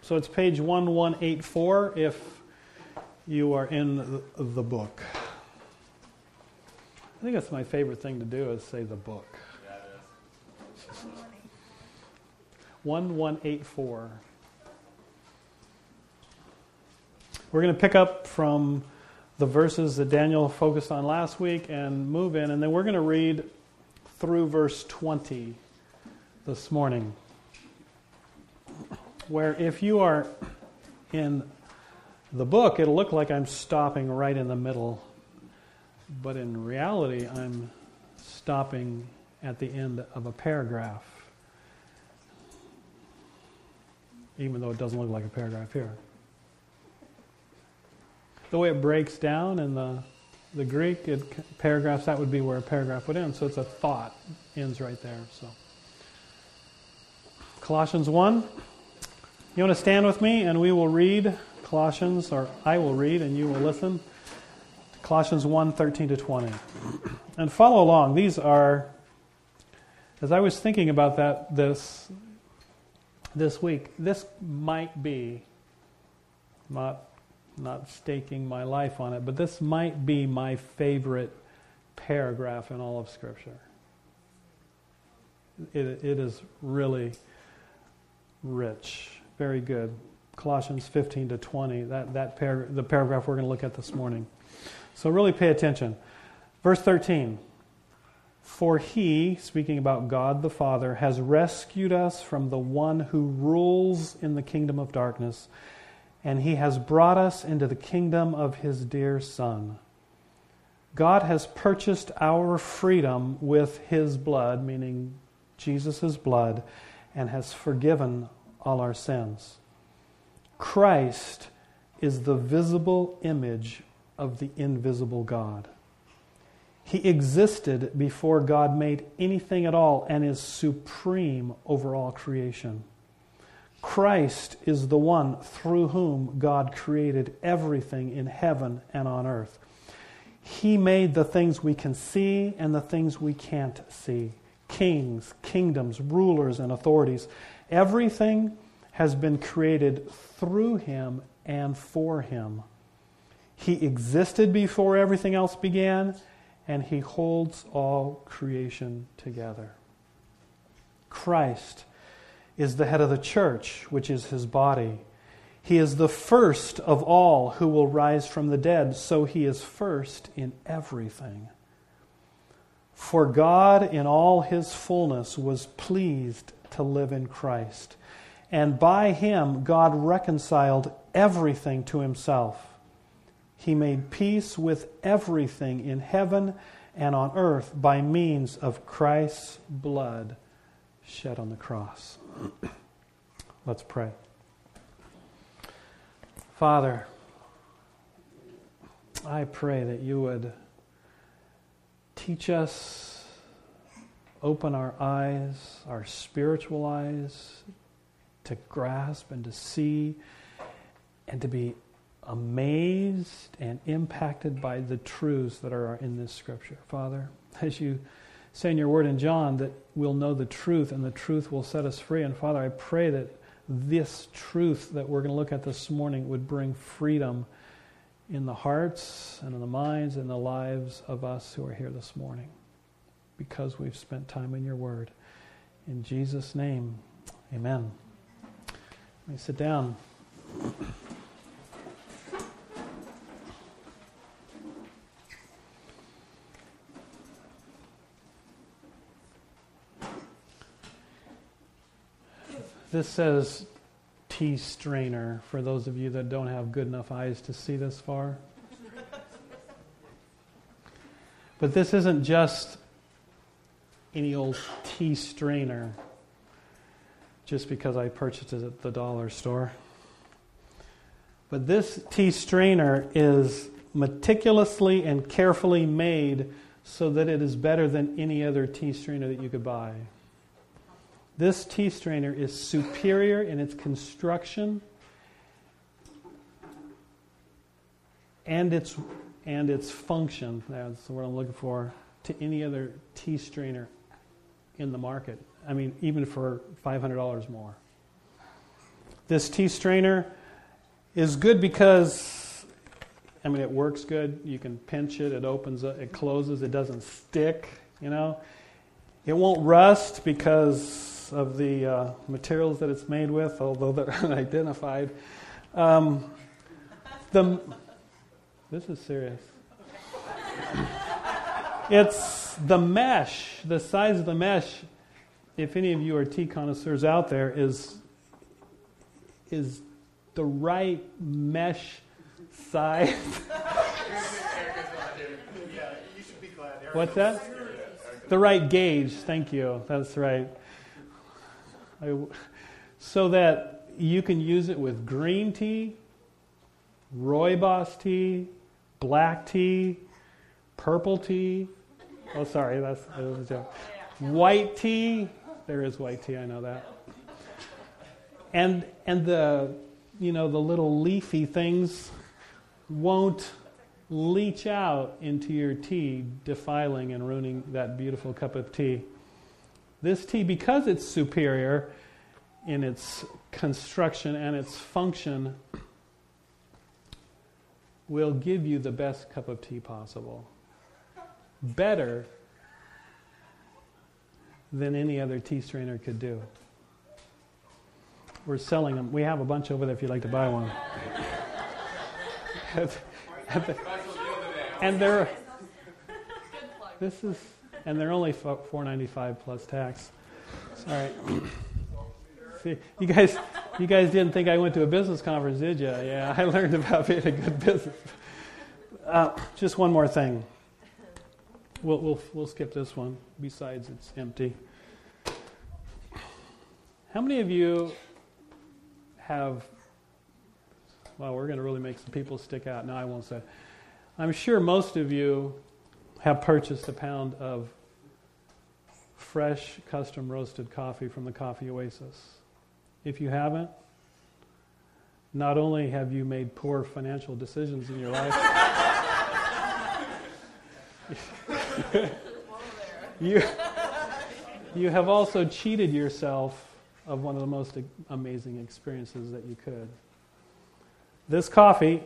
So it's page 1184 if you are in the book. I think that's my favorite thing to do is say the book. 1184. We're going to pick up from the verses that Daniel focused on last week and move in, and then we're going to read through verse 20 this morning where if you are in the book, it'll look like I'm stopping right in the middle. But in reality, I'm stopping at the end of a paragraph, even though it doesn't look like a paragraph here. The way it breaks down in the, the Greek, it, paragraphs, that would be where a paragraph would end. So it's a thought, ends right there. So Colossians 1. You want to stand with me and we will read Colossians, or I will read and you will listen. Colossians 1 13 to 20. And follow along. These are, as I was thinking about that this, this week, this might be, not, not staking my life on it, but this might be my favorite paragraph in all of Scripture. It, it is really rich. Very good. Colossians 15 to 20, that, that par- the paragraph we're going to look at this morning. So really pay attention. Verse 13 For he, speaking about God the Father, has rescued us from the one who rules in the kingdom of darkness, and he has brought us into the kingdom of his dear Son. God has purchased our freedom with his blood, meaning Jesus' blood, and has forgiven all our sins. Christ is the visible image of the invisible God. He existed before God made anything at all and is supreme over all creation. Christ is the one through whom God created everything in heaven and on earth. He made the things we can see and the things we can't see kings, kingdoms, rulers, and authorities. Everything has been created through him and for him. He existed before everything else began, and he holds all creation together. Christ is the head of the church, which is his body. He is the first of all who will rise from the dead, so he is first in everything. For God, in all his fullness, was pleased to live in Christ. And by him, God reconciled everything to himself. He made peace with everything in heaven and on earth by means of Christ's blood shed on the cross. Let's pray. Father, I pray that you would teach us, open our eyes, our spiritual eyes, to grasp and to see and to be amazed and impacted by the truths that are in this scripture. Father, as you say in your word in John that we'll know the truth and the truth will set us free. And Father, I pray that this truth that we're going to look at this morning would bring freedom in the hearts and in the minds and the lives of us who are here this morning because we've spent time in your word. In Jesus' name, amen. Let me sit down. This says tea strainer for those of you that don't have good enough eyes to see this far. but this isn't just any old tea strainer just because I purchased it at the dollar store. But this tea strainer is meticulously and carefully made so that it is better than any other tea strainer that you could buy. This tea strainer is superior in its construction and its and its function. That's what I'm looking for to any other tea strainer in the market. I mean, even for $500 more. This tea strainer is good because, I mean, it works good. You can pinch it, it opens, up, it closes, it doesn't stick, you know. It won't rust because of the uh, materials that it's made with, although they're unidentified. Um, the, this is serious. It's the mesh, the size of the mesh. If any of you are tea connoisseurs out there, is is the right mesh size. What's that? The right gauge. Thank you. That's right. I, so that you can use it with green tea, rooibos tea, black tea, purple tea. Oh, sorry, that's that was a joke. White tea. There is white tea. I know that. And and the you know the little leafy things won't leach out into your tea, defiling and ruining that beautiful cup of tea. This tea, because it's superior in its construction and its function, will give you the best cup of tea possible. Better than any other tea strainer could do. We're selling them. We have a bunch over there if you'd like to buy one. and they're this is and they're only 4.95 plus tax. Sorry. You guys, you guys didn't think I went to a business conference, did you? Yeah, I learned about being a good business. Uh, just one more thing. We'll, we'll, we'll skip this one. Besides, it's empty. How many of you have? Well, we're going to really make some people stick out. No, I won't say. I'm sure most of you have purchased a pound of fresh, custom roasted coffee from the Coffee Oasis. If you haven't, not only have you made poor financial decisions in your life, you, you have also cheated yourself of one of the most amazing experiences that you could. This coffee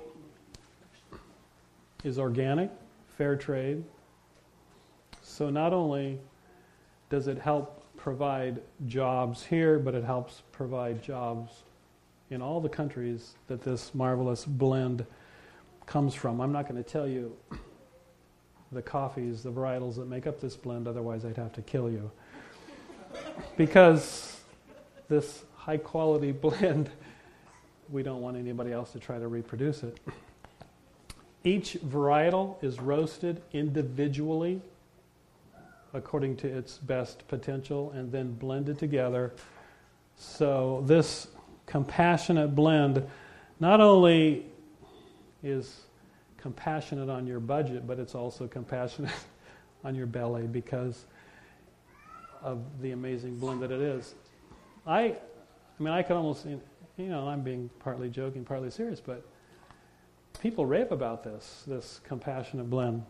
is organic, fair trade. So not only does it help provide jobs here, but it helps provide jobs in all the countries that this marvelous blend comes from. I'm not going to tell you the coffees, the varietals that make up this blend, otherwise, I'd have to kill you. because this high quality blend, we don't want anybody else to try to reproduce it. Each varietal is roasted individually according to its best potential and then blended together. So, this compassionate blend not only is compassionate on your budget, but it's also compassionate on your belly because of the amazing blend that it is. I, I mean, I could almost, you know, I'm being partly joking, partly serious, but people rave about this, this compassionate blend.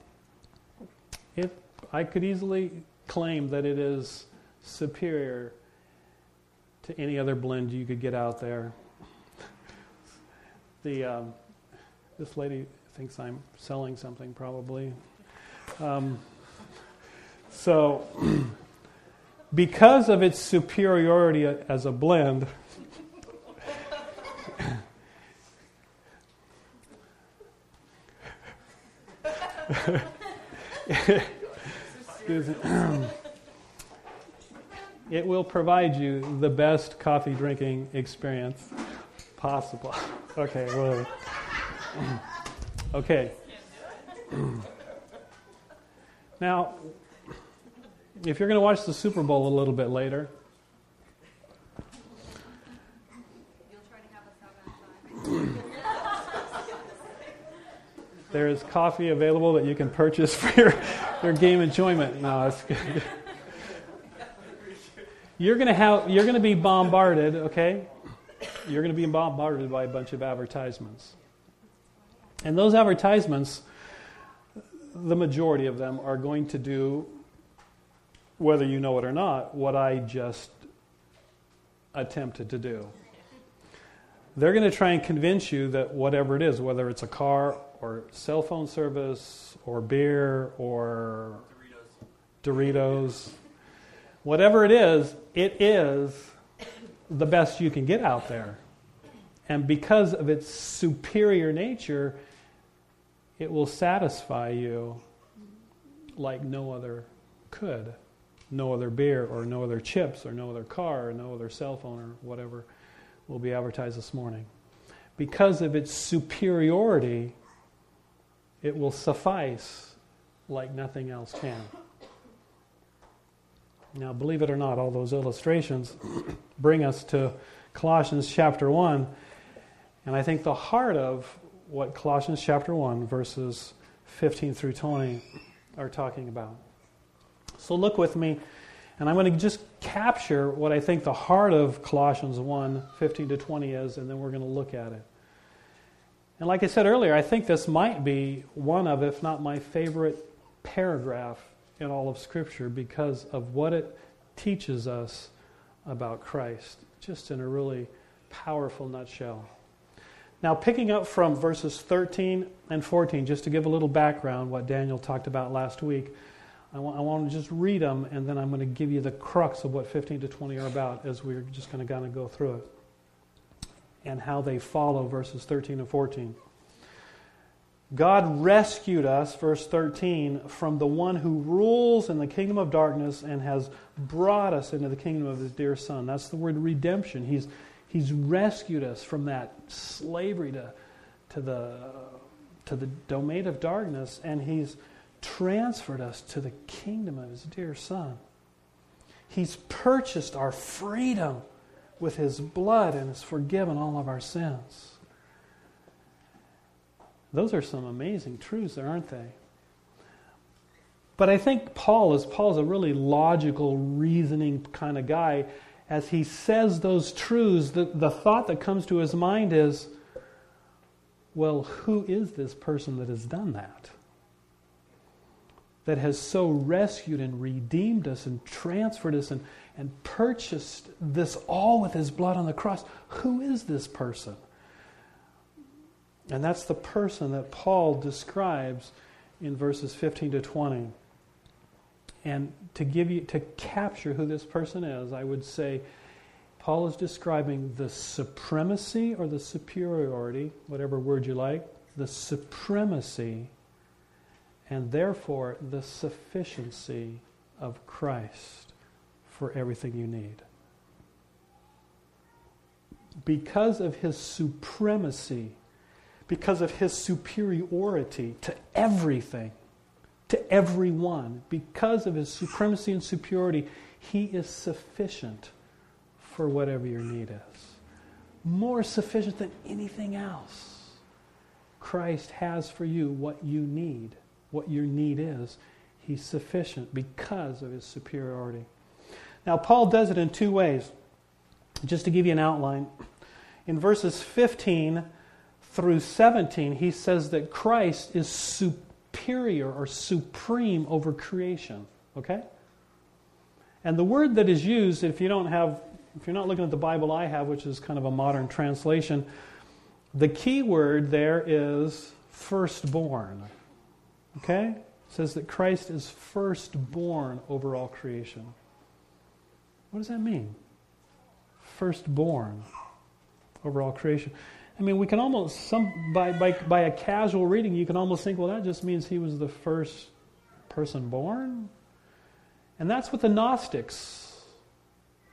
It I could easily claim that it is superior to any other blend you could get out there. the um, this lady thinks I'm selling something probably. Um, so, because of its superiority as a blend, it will provide you the best coffee drinking experience possible. Okay, well, okay. Now, if you're going to watch the Super Bowl a little bit later, there is coffee available that you can purchase for your, your game enjoyment. No, it's good. You're to have you're to be bombarded, okay? You're to be bombarded by a bunch of advertisements. And those advertisements the majority of them are going to do whether you know it or not what I just attempted to do. they're going to try and convince you that whatever it is, whether it's a car or cell phone service or beer or Doritos, Doritos whatever it is, it is the best you can get out there. And because of its superior nature, it will satisfy you like no other could. No other beer or no other chips or no other car or no other cell phone or whatever will be advertised this morning. Because of its superiority, it will suffice like nothing else can. Now, believe it or not, all those illustrations bring us to Colossians chapter 1. And I think the heart of what Colossians chapter 1, verses 15 through 20, are talking about. So look with me, and I'm going to just capture what I think the heart of Colossians 1, 15 to 20 is, and then we're going to look at it. And like I said earlier, I think this might be one of, if not my favorite paragraph in all of Scripture because of what it teaches us about Christ, just in a really powerful nutshell. Now, picking up from verses 13 and 14, just to give a little background, what Daniel talked about last week, I want, I want to just read them, and then I'm going to give you the crux of what 15 to 20 are about as we're just going to kind of go through it and how they follow verses 13 and 14. God rescued us, verse 13, from the one who rules in the kingdom of darkness and has brought us into the kingdom of his dear Son. That's the word redemption. He's, he's rescued us from that slavery to, to, the, to the domain of darkness, and he's transferred us to the kingdom of his dear Son. He's purchased our freedom with his blood and has forgiven all of our sins. Those are some amazing truths, aren't they? But I think Paul is Paul's a really logical, reasoning kind of guy. As he says those truths, the, the thought that comes to his mind is, well, who is this person that has done that? That has so rescued and redeemed us and transferred us and, and purchased this all with his blood on the cross. Who is this person? And that's the person that Paul describes in verses 15 to 20. And to give you to capture who this person is, I would say Paul is describing the supremacy or the superiority, whatever word you like, the supremacy and therefore the sufficiency of Christ for everything you need. Because of his supremacy because of his superiority to everything, to everyone. Because of his supremacy and superiority, he is sufficient for whatever your need is. More sufficient than anything else. Christ has for you what you need, what your need is. He's sufficient because of his superiority. Now, Paul does it in two ways. Just to give you an outline, in verses 15 through 17, he says that Christ is superior or supreme over creation. Okay? And the word that is used, if you don't have, if you're not looking at the Bible I have, which is kind of a modern translation, the key word there is firstborn. Okay? It says that Christ is firstborn over all creation. What does that mean? Firstborn over all creation. I mean, we can almost, some, by, by, by a casual reading, you can almost think, well, that just means he was the first person born. And that's what the Gnostics,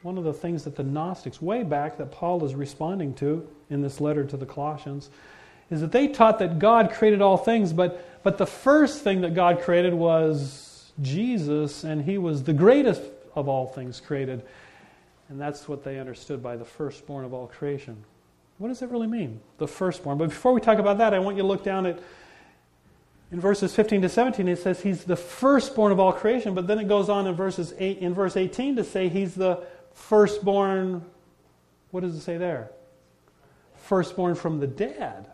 one of the things that the Gnostics, way back, that Paul is responding to in this letter to the Colossians, is that they taught that God created all things, but, but the first thing that God created was Jesus, and he was the greatest of all things created. And that's what they understood by the firstborn of all creation. What does it really mean? The firstborn. But before we talk about that, I want you to look down at in verses 15 to 17 it says he's the firstborn of all creation, but then it goes on in verses 8 in verse 18 to say he's the firstborn what does it say there? Firstborn from the dead.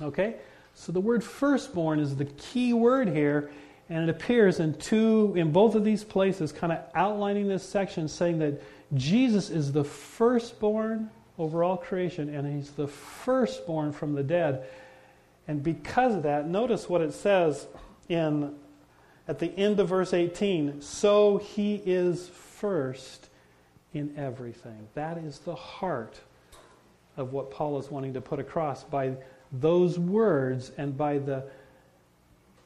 Okay? So the word firstborn is the key word here, and it appears in two in both of these places, kind of outlining this section, saying that Jesus is the firstborn over all creation, and he's the firstborn from the dead. And because of that, notice what it says in at the end of verse 18 so he is first in everything. That is the heart of what Paul is wanting to put across by those words and by the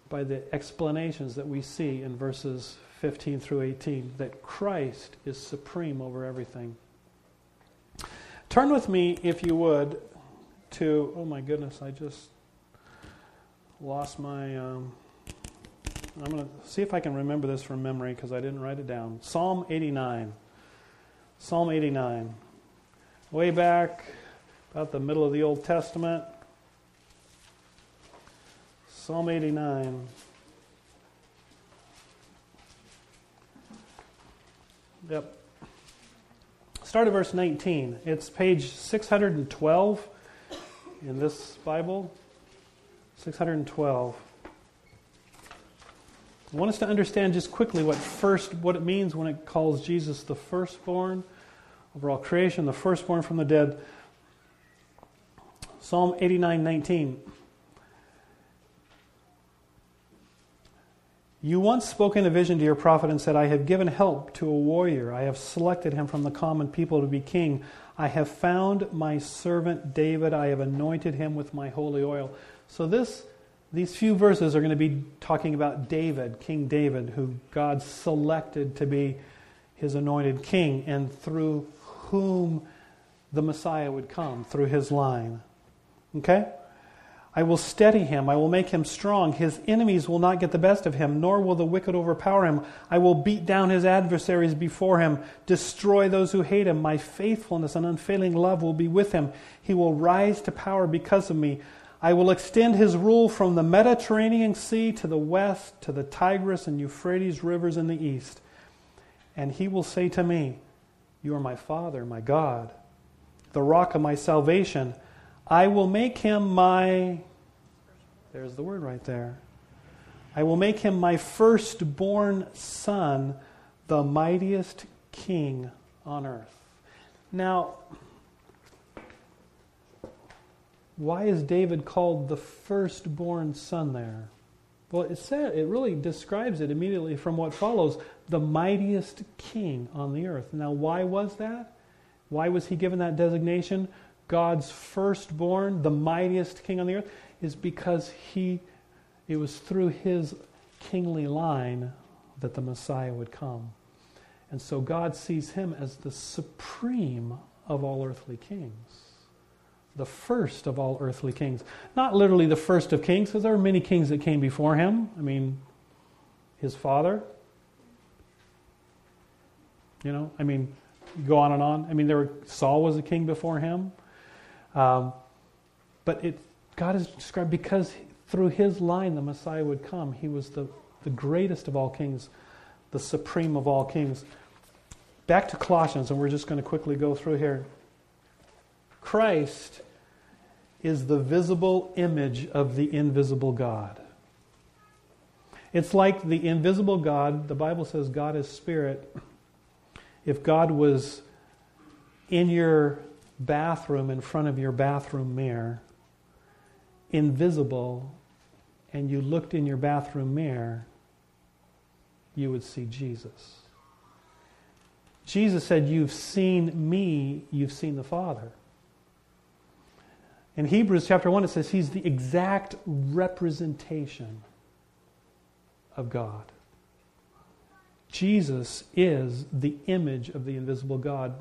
by the explanations that we see in verses 15 through 18 that Christ is supreme over everything. Turn with me, if you would, to, oh my goodness, I just lost my. Um, I'm going to see if I can remember this from memory because I didn't write it down. Psalm 89. Psalm 89. Way back, about the middle of the Old Testament. Psalm 89. Yep. Start at verse 19. It's page 612 in this Bible. 612. I want us to understand just quickly what first what it means when it calls Jesus the firstborn over all creation, the firstborn from the dead. Psalm 89:19. You once spoke in a vision to your prophet and said, I have given help to a warrior. I have selected him from the common people to be king. I have found my servant David. I have anointed him with my holy oil. So this these few verses are going to be talking about David, King David, who God selected to be his anointed king, and through whom the Messiah would come, through his line. Okay? I will steady him. I will make him strong. His enemies will not get the best of him, nor will the wicked overpower him. I will beat down his adversaries before him, destroy those who hate him. My faithfulness and unfailing love will be with him. He will rise to power because of me. I will extend his rule from the Mediterranean Sea to the west, to the Tigris and Euphrates rivers in the east. And he will say to me, You are my Father, my God, the rock of my salvation. I will make him my, there's the word right there. I will make him my firstborn son, the mightiest king on earth. Now, why is David called the firstborn son there? Well, it said it really describes it immediately from what follows, the mightiest king on the earth. Now, why was that? Why was he given that designation? God's firstborn, the mightiest king on the earth, is because he it was through his kingly line that the Messiah would come. And so God sees him as the supreme of all earthly kings the first of all earthly kings. Not literally the first of kings, because there are many kings that came before him. I mean, his father. You know, I mean, go on and on. I mean, there were, Saul was a king before him. Um, but it, God is described because through his line the Messiah would come. He was the, the greatest of all kings, the supreme of all kings. Back to Colossians, and we're just going to quickly go through here. Christ is the visible image of the invisible God. It's like the invisible God, the Bible says God is spirit. If God was in your bathroom, in front of your bathroom mirror, invisible, and you looked in your bathroom mirror, you would see Jesus. Jesus said, You've seen me, you've seen the Father. In Hebrews chapter 1, it says he's the exact representation of God. Jesus is the image of the invisible God,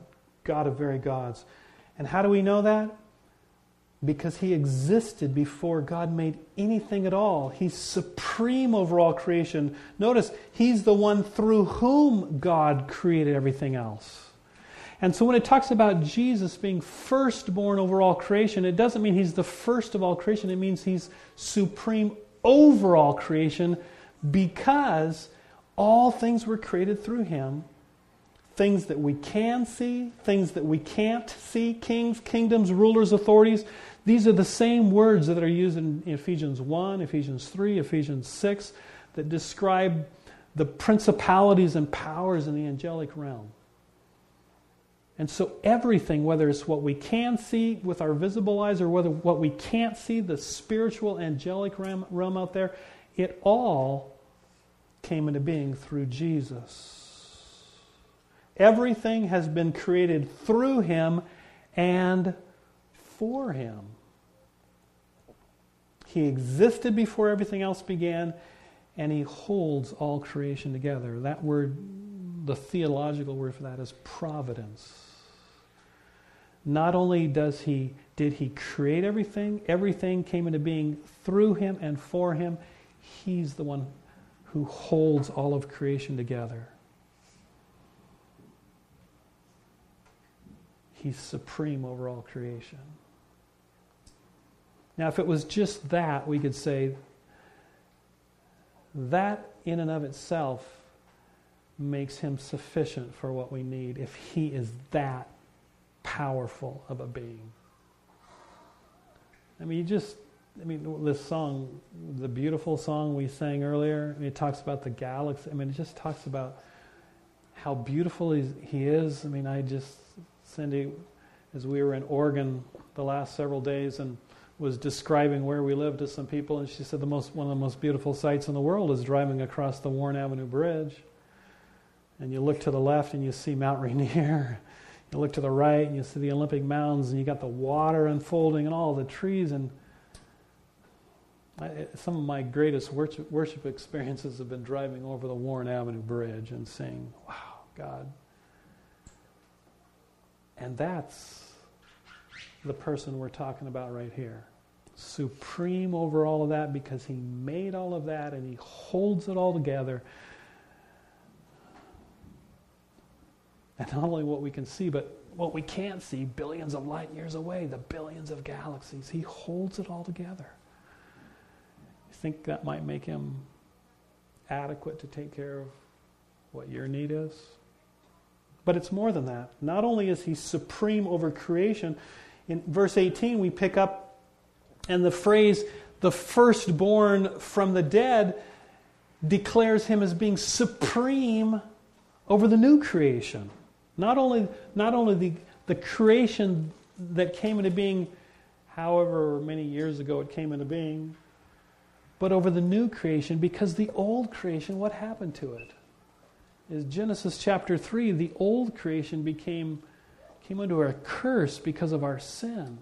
God of very gods. And how do we know that? Because he existed before God made anything at all. He's supreme over all creation. Notice, he's the one through whom God created everything else. And so when it talks about Jesus being firstborn over all creation, it doesn't mean he's the first of all creation. It means he's supreme over all creation because all things were created through him. Things that we can see, things that we can't see, kings, kingdoms, rulers, authorities. These are the same words that are used in Ephesians 1, Ephesians 3, Ephesians 6 that describe the principalities and powers in the angelic realm. And so everything, whether it's what we can see with our visible eyes or whether what we can't see, the spiritual angelic realm, realm out there, it all came into being through Jesus. Everything has been created through him and for him. He existed before everything else began, and he holds all creation together. That word, the theological word for that is providence. Not only does he did he create everything, everything came into being through him and for him. He's the one who holds all of creation together. He's supreme over all creation. Now, if it was just that, we could say that in and of itself makes him sufficient for what we need if he is that powerful of a being. I mean, you just, I mean, this song, the beautiful song we sang earlier, I mean, it talks about the galaxy. I mean, it just talks about how beautiful he is. I mean, I just, Cindy, as we were in Oregon the last several days and was describing where we lived to some people, and she said the most, one of the most beautiful sights in the world is driving across the Warren Avenue Bridge. And you look to the left and you see Mount Rainier. You look to the right and you see the Olympic Mountains, and you got the water unfolding and all the trees. And I, some of my greatest worship, worship experiences have been driving over the Warren Avenue Bridge and saying, "Wow, God." And that's the person we're talking about right here. Supreme over all of that because he made all of that and he holds it all together. And not only what we can see, but what we can't see, billions of light years away, the billions of galaxies. He holds it all together. You think that might make him adequate to take care of what your need is? But it's more than that. Not only is he supreme over creation, in verse 18 we pick up and the phrase, the firstborn from the dead, declares him as being supreme over the new creation. Not only, not only the, the creation that came into being however many years ago it came into being, but over the new creation because the old creation, what happened to it? Is Genesis chapter 3, the old creation became came under a curse because of our sin,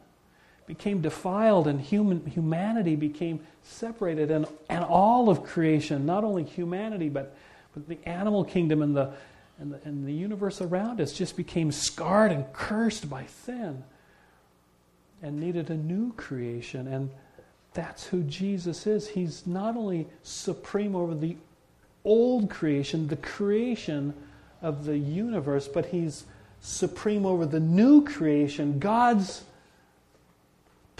became defiled, and human, humanity became separated. And, and all of creation, not only humanity, but, but the animal kingdom and the, and the, and the universe around us just became scarred and cursed by sin and needed a new creation. And that's who Jesus is. He's not only supreme over the old creation, the creation of the universe, but he's supreme over the new creation, God's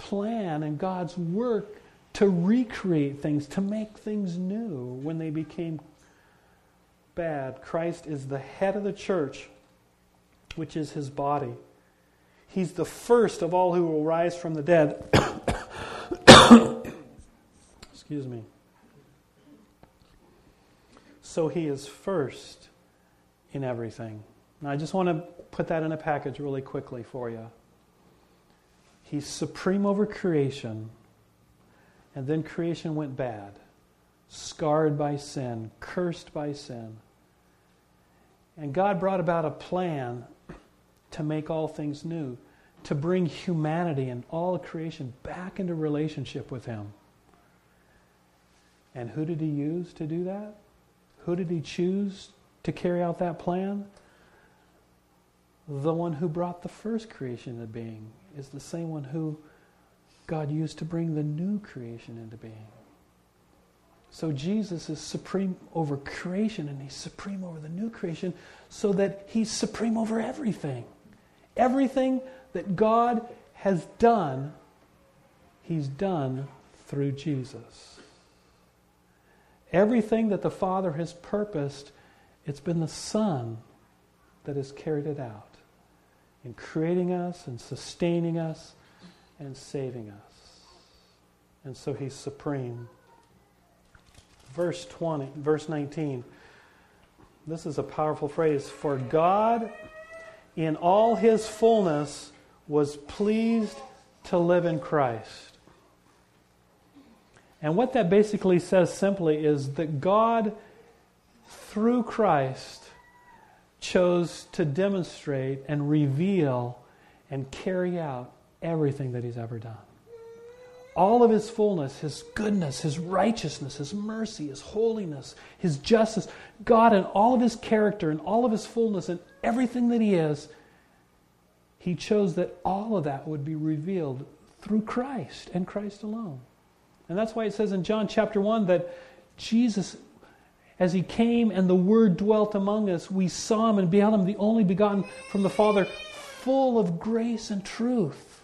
plan and God's work to recreate things, to make things new when they became bad. Christ is the head of the church, which is his body. He's the first of all who will rise from the dead. Excuse me. So he is first in everything. Now, I just want to put that in a package really quickly for you. He's supreme over creation, and then creation went bad, scarred by sin, cursed by sin. And God brought about a plan to make all things new, to bring humanity and all creation back into relationship with Him. And who did He use to do that? Who did He choose to carry out that plan? the one who brought the first creation into being is the same one who God used to bring the new creation into being. So Jesus is supreme over creation and he's supreme over the new creation so that he's supreme over everything. Everything that God has done, he's done through Jesus. Everything that the Father has purposed, it's been the Son that has carried it out in creating us and sustaining us and saving us. And so he's supreme. Verse 20, verse 19. This is a powerful phrase. For God in all his fullness was pleased to live in Christ. And what that basically says simply is that God, through Christ, chose to demonstrate and reveal and carry out everything that he's ever done. All of his fullness, his goodness, his righteousness, his mercy, his holiness, his justice, God and all of his character and all of his fullness and everything that he is, he chose that all of that would be revealed through Christ and Christ alone. And that's why it says in John chapter 1 that Jesus, as he came and the Word dwelt among us, we saw him and beheld him, the only begotten from the Father, full of grace and truth.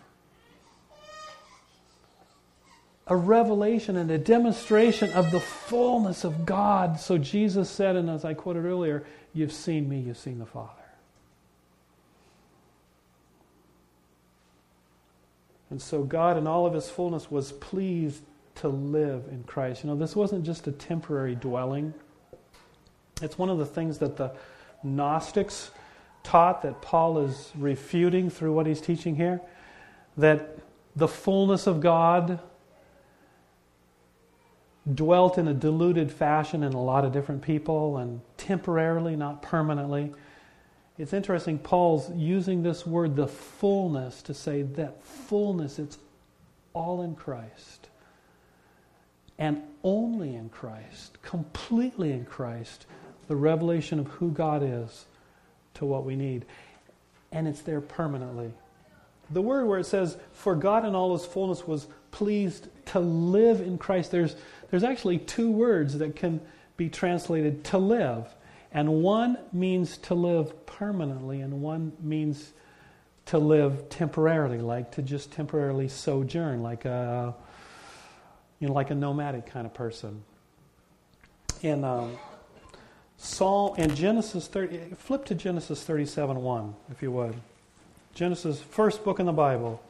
A revelation and a demonstration of the fullness of God. So Jesus said, and as I quoted earlier, You've seen me, you've seen the Father. And so God, in all of his fullness, was pleased to live in Christ. You know, this wasn't just a temporary dwelling. It's one of the things that the Gnostics taught that Paul is refuting through what he's teaching here that the fullness of God dwelt in a diluted fashion in a lot of different people and temporarily, not permanently. It's interesting, Paul's using this word, the fullness, to say that fullness, it's all in Christ. And only in Christ, completely in Christ, the revelation of who God is to what we need. And it's there permanently. The word where it says, For God in all his fullness was pleased to live in Christ, there's, there's actually two words that can be translated to live. And one means to live permanently, and one means to live temporarily, like to just temporarily sojourn, like a, you know, like a nomadic kind of person. In um, Psalm, in Genesis 30, flip to Genesis 37 1, if you would. Genesis, first book in the Bible,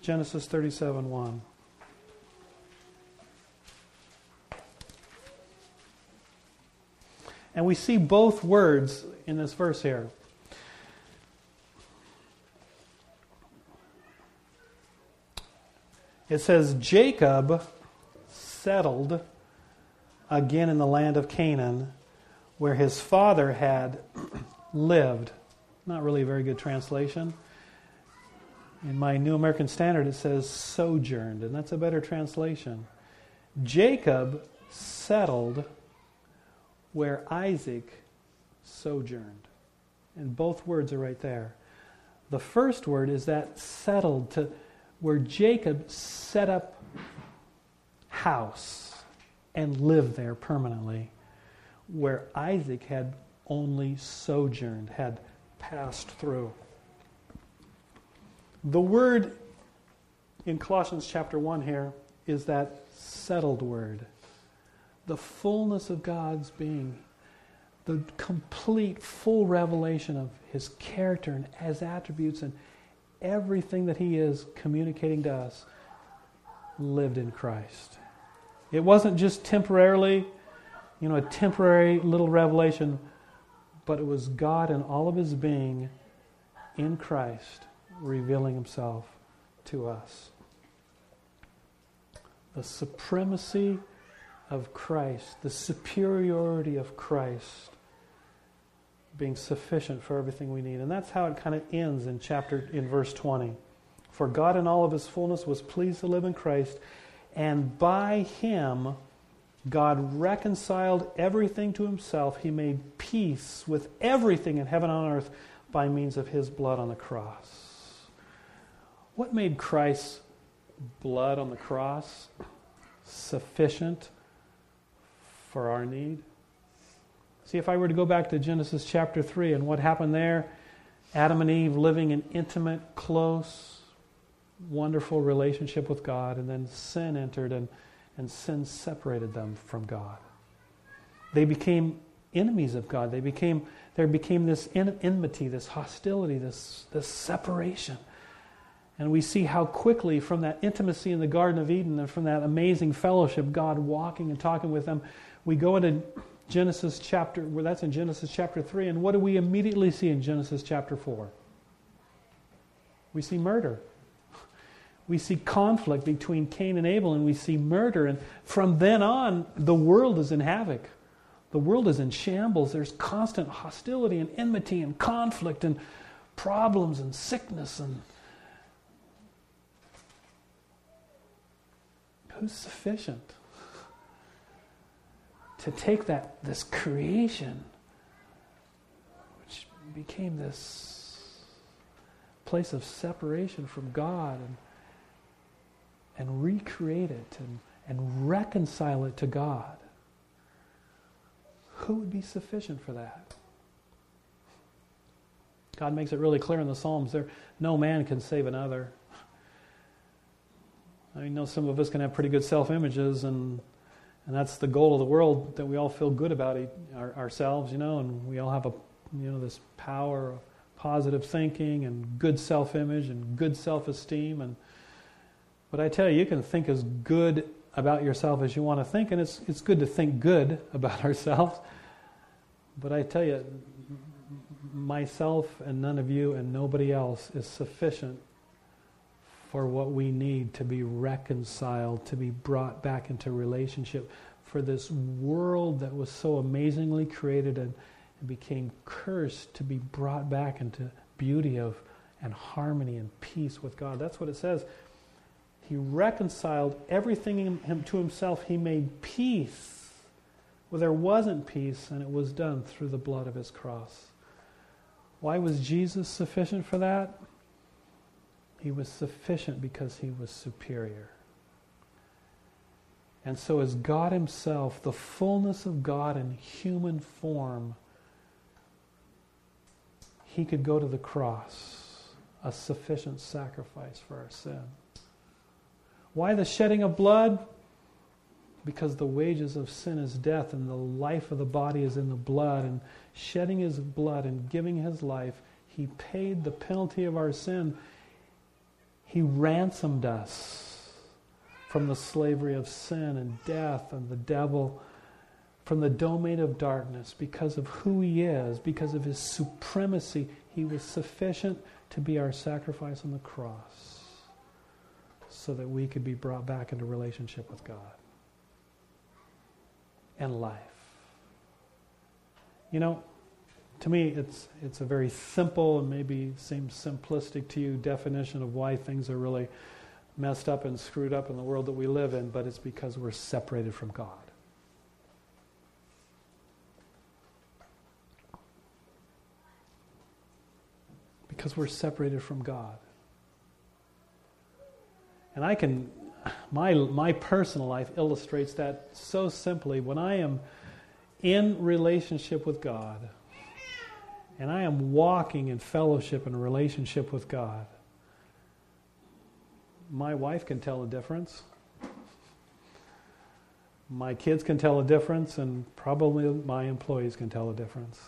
Genesis 37 1. And we see both words in this verse here. It says, Jacob settled again in the land of Canaan where his father had lived. Not really a very good translation. In my New American Standard, it says sojourned, and that's a better translation. Jacob settled where Isaac sojourned. And both words are right there. The first word is that settled to where Jacob set up house and lived there permanently, where Isaac had only sojourned, had passed through. The word in Colossians chapter 1 here is that settled word the fullness of God's being, the complete, full revelation of His character and His attributes and everything that He is communicating to us lived in Christ. It wasn't just temporarily, you know, a temporary little revelation, but it was God in all of His being in Christ revealing Himself to us. The supremacy of Christ, the superiority of Christ being sufficient for everything we need. And that's how it kind of ends in chapter in verse 20. For God in all of his fullness was pleased to live in Christ, and by him God reconciled everything to himself. He made peace with everything in heaven and on earth by means of his blood on the cross. What made Christ's blood on the cross sufficient for our need. See, if I were to go back to Genesis chapter 3 and what happened there, Adam and Eve living in intimate, close, wonderful relationship with God, and then sin entered and, and sin separated them from God. They became enemies of God. They became, there became this enmity, this hostility, this, this separation. And we see how quickly, from that intimacy in the Garden of Eden and from that amazing fellowship, God walking and talking with them, we go into Genesis chapter, well, that's in Genesis chapter 3. And what do we immediately see in Genesis chapter 4? We see murder. We see conflict between Cain and Abel, and we see murder. And from then on, the world is in havoc. The world is in shambles. There's constant hostility and enmity and conflict and problems and sickness and who's sufficient to take that this creation which became this place of separation from God and and recreate it and, and reconcile it to God who would be sufficient for that? God makes it really clear in the Psalms there no man can save another. I know some of us can have pretty good self images, and, and that's the goal of the world that we all feel good about our, ourselves, you know, and we all have a, you know, this power of positive thinking and good self image and good self esteem. And, but I tell you, you can think as good about yourself as you want to think, and it's, it's good to think good about ourselves. But I tell you, myself and none of you and nobody else is sufficient for what we need to be reconciled, to be brought back into relationship, for this world that was so amazingly created and, and became cursed to be brought back into beauty of and harmony and peace with God. That's what it says. He reconciled everything in him to himself. He made peace where there wasn't peace, and it was done through the blood of his cross. Why was Jesus sufficient for that? He was sufficient because he was superior. And so, as God Himself, the fullness of God in human form, He could go to the cross, a sufficient sacrifice for our sin. Why the shedding of blood? Because the wages of sin is death, and the life of the body is in the blood. And shedding his blood and giving his life, he paid the penalty of our sin. He ransomed us from the slavery of sin and death and the devil, from the domain of darkness, because of who he is, because of his supremacy. He was sufficient to be our sacrifice on the cross so that we could be brought back into relationship with God and life. You know, to me, it's, it's a very simple and maybe seems simplistic to you definition of why things are really messed up and screwed up in the world that we live in, but it's because we're separated from God. Because we're separated from God. And I can, my, my personal life illustrates that so simply. When I am in relationship with God, and I am walking in fellowship and relationship with God, my wife can tell a difference. My kids can tell a difference, and probably my employees can tell a difference.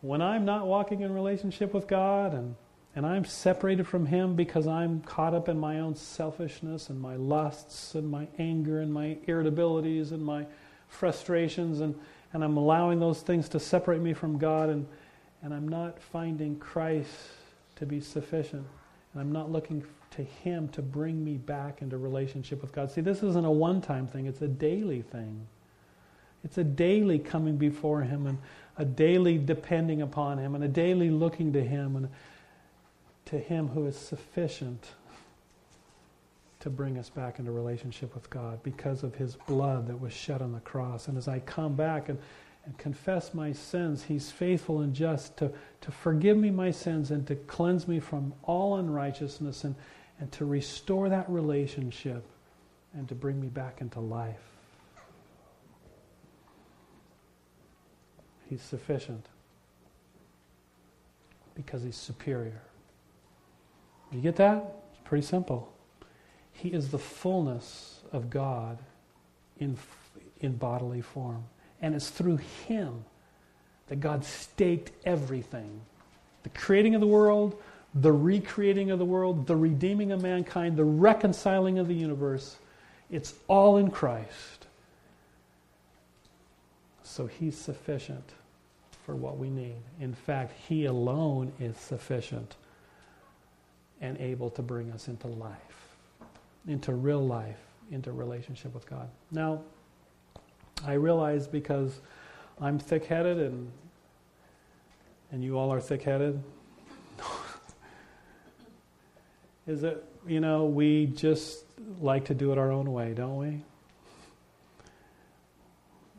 when I'm not walking in relationship with God and and I'm separated from Him because I'm caught up in my own selfishness and my lusts and my anger and my irritabilities and my frustrations, and, and I'm allowing those things to separate me from God, and, and I'm not finding Christ to be sufficient, and I'm not looking to Him to bring me back into relationship with God. See, this isn't a one time thing, it's a daily thing. It's a daily coming before Him and a daily depending upon Him and a daily looking to Him and to Him who is sufficient to bring us back into relationship with God because of His blood that was shed on the cross. And as I come back and, and confess my sins, He's faithful and just to, to forgive me my sins and to cleanse me from all unrighteousness and, and to restore that relationship and to bring me back into life. He's sufficient because He's superior. You get that? It's pretty simple. He is the fullness of God in, in bodily form. And it's through Him that God staked everything the creating of the world, the recreating of the world, the redeeming of mankind, the reconciling of the universe. It's all in Christ. So He's sufficient for what we need. In fact, He alone is sufficient and able to bring us into life, into real life, into relationship with God. Now, I realize because I'm thick headed and and you all are thick headed, is that, you know, we just like to do it our own way, don't we?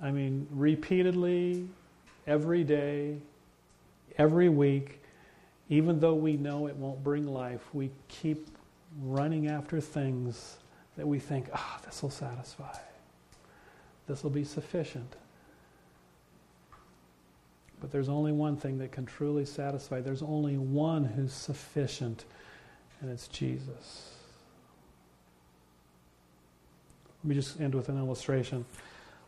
I mean, repeatedly, every day, every week, even though we know it won't bring life, we keep running after things that we think, ah, oh, this will satisfy. This will be sufficient. But there's only one thing that can truly satisfy. There's only one who's sufficient, and it's Jesus. Let me just end with an illustration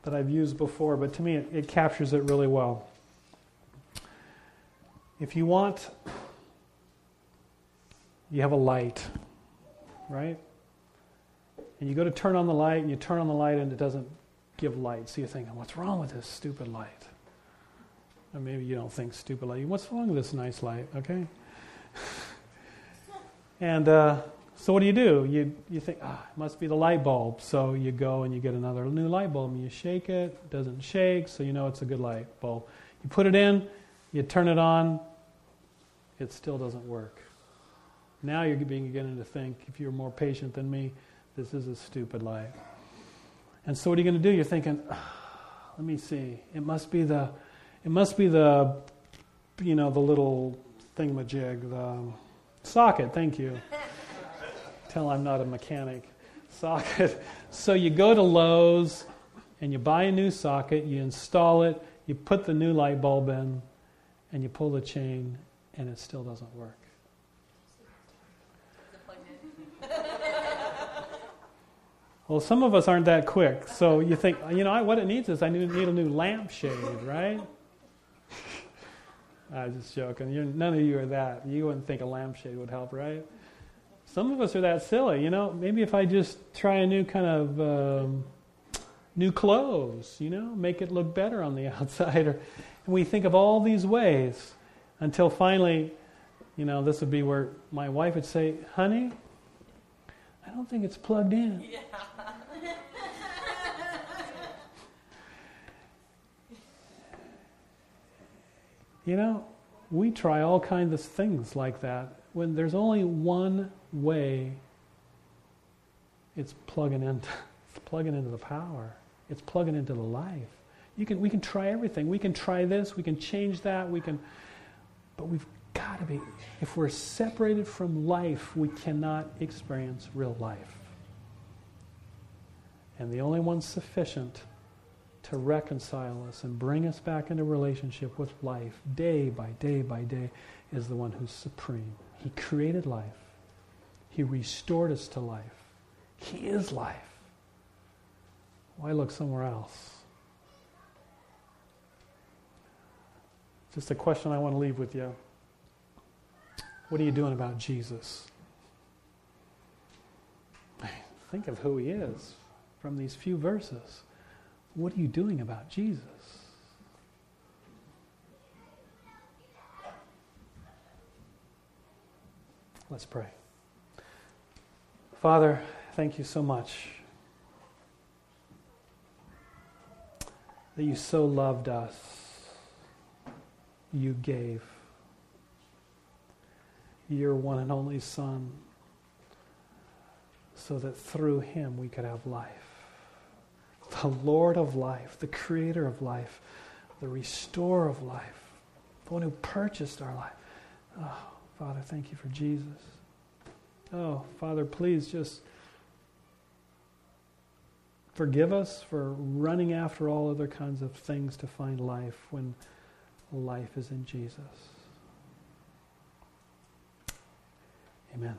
that I've used before, but to me it, it captures it really well. If you want, you have a light, right? And you go to turn on the light, and you turn on the light, and it doesn't give light. So you're thinking, what's wrong with this stupid light? Or maybe you don't think stupid light. What's wrong with this nice light? Okay? and uh, so what do you do? You, you think, ah, it must be the light bulb. So you go and you get another new light bulb and you shake it. It doesn't shake, so you know it's a good light bulb. You put it in, you turn it on, it still doesn't work. Now you're beginning to think, if you're more patient than me, this is a stupid light. And so what are you going to do? You're thinking, ah, let me see. It must be the it must be the, you know, the little thingamajig, the socket. Thank you. Tell I'm not a mechanic. Socket. So you go to Lowe's and you buy a new socket, you install it, you put the new light bulb in, and you pull the chain, and it still doesn't work. Well, some of us aren't that quick. So you think, you know, what it needs is I need a new lampshade, right? I was just joking. You're, none of you are that. You wouldn't think a lampshade would help, right? Some of us are that silly. You know, maybe if I just try a new kind of um, new clothes, you know, make it look better on the outside. And we think of all these ways until finally, you know, this would be where my wife would say, honey, I don't think it's plugged in. Yeah. You know, we try all kinds of things like that when there's only one way it's plugging into it's plugging into the power. It's plugging into the life. You can we can try everything. We can try this, we can change that, we can but we've got to be if we're separated from life, we cannot experience real life. And the only one sufficient to reconcile us and bring us back into relationship with life day by day by day is the one who's supreme. He created life, He restored us to life. He is life. Why look somewhere else? Just a question I want to leave with you. What are you doing about Jesus? Think of who he is from these few verses. What are you doing about Jesus? Let's pray. Father, thank you so much that you so loved us. You gave your one and only Son so that through him we could have life the Lord of life, the creator of life, the restorer of life, the one who purchased our life. Oh, Father, thank you for Jesus. Oh, Father, please just forgive us for running after all other kinds of things to find life when life is in Jesus. Amen.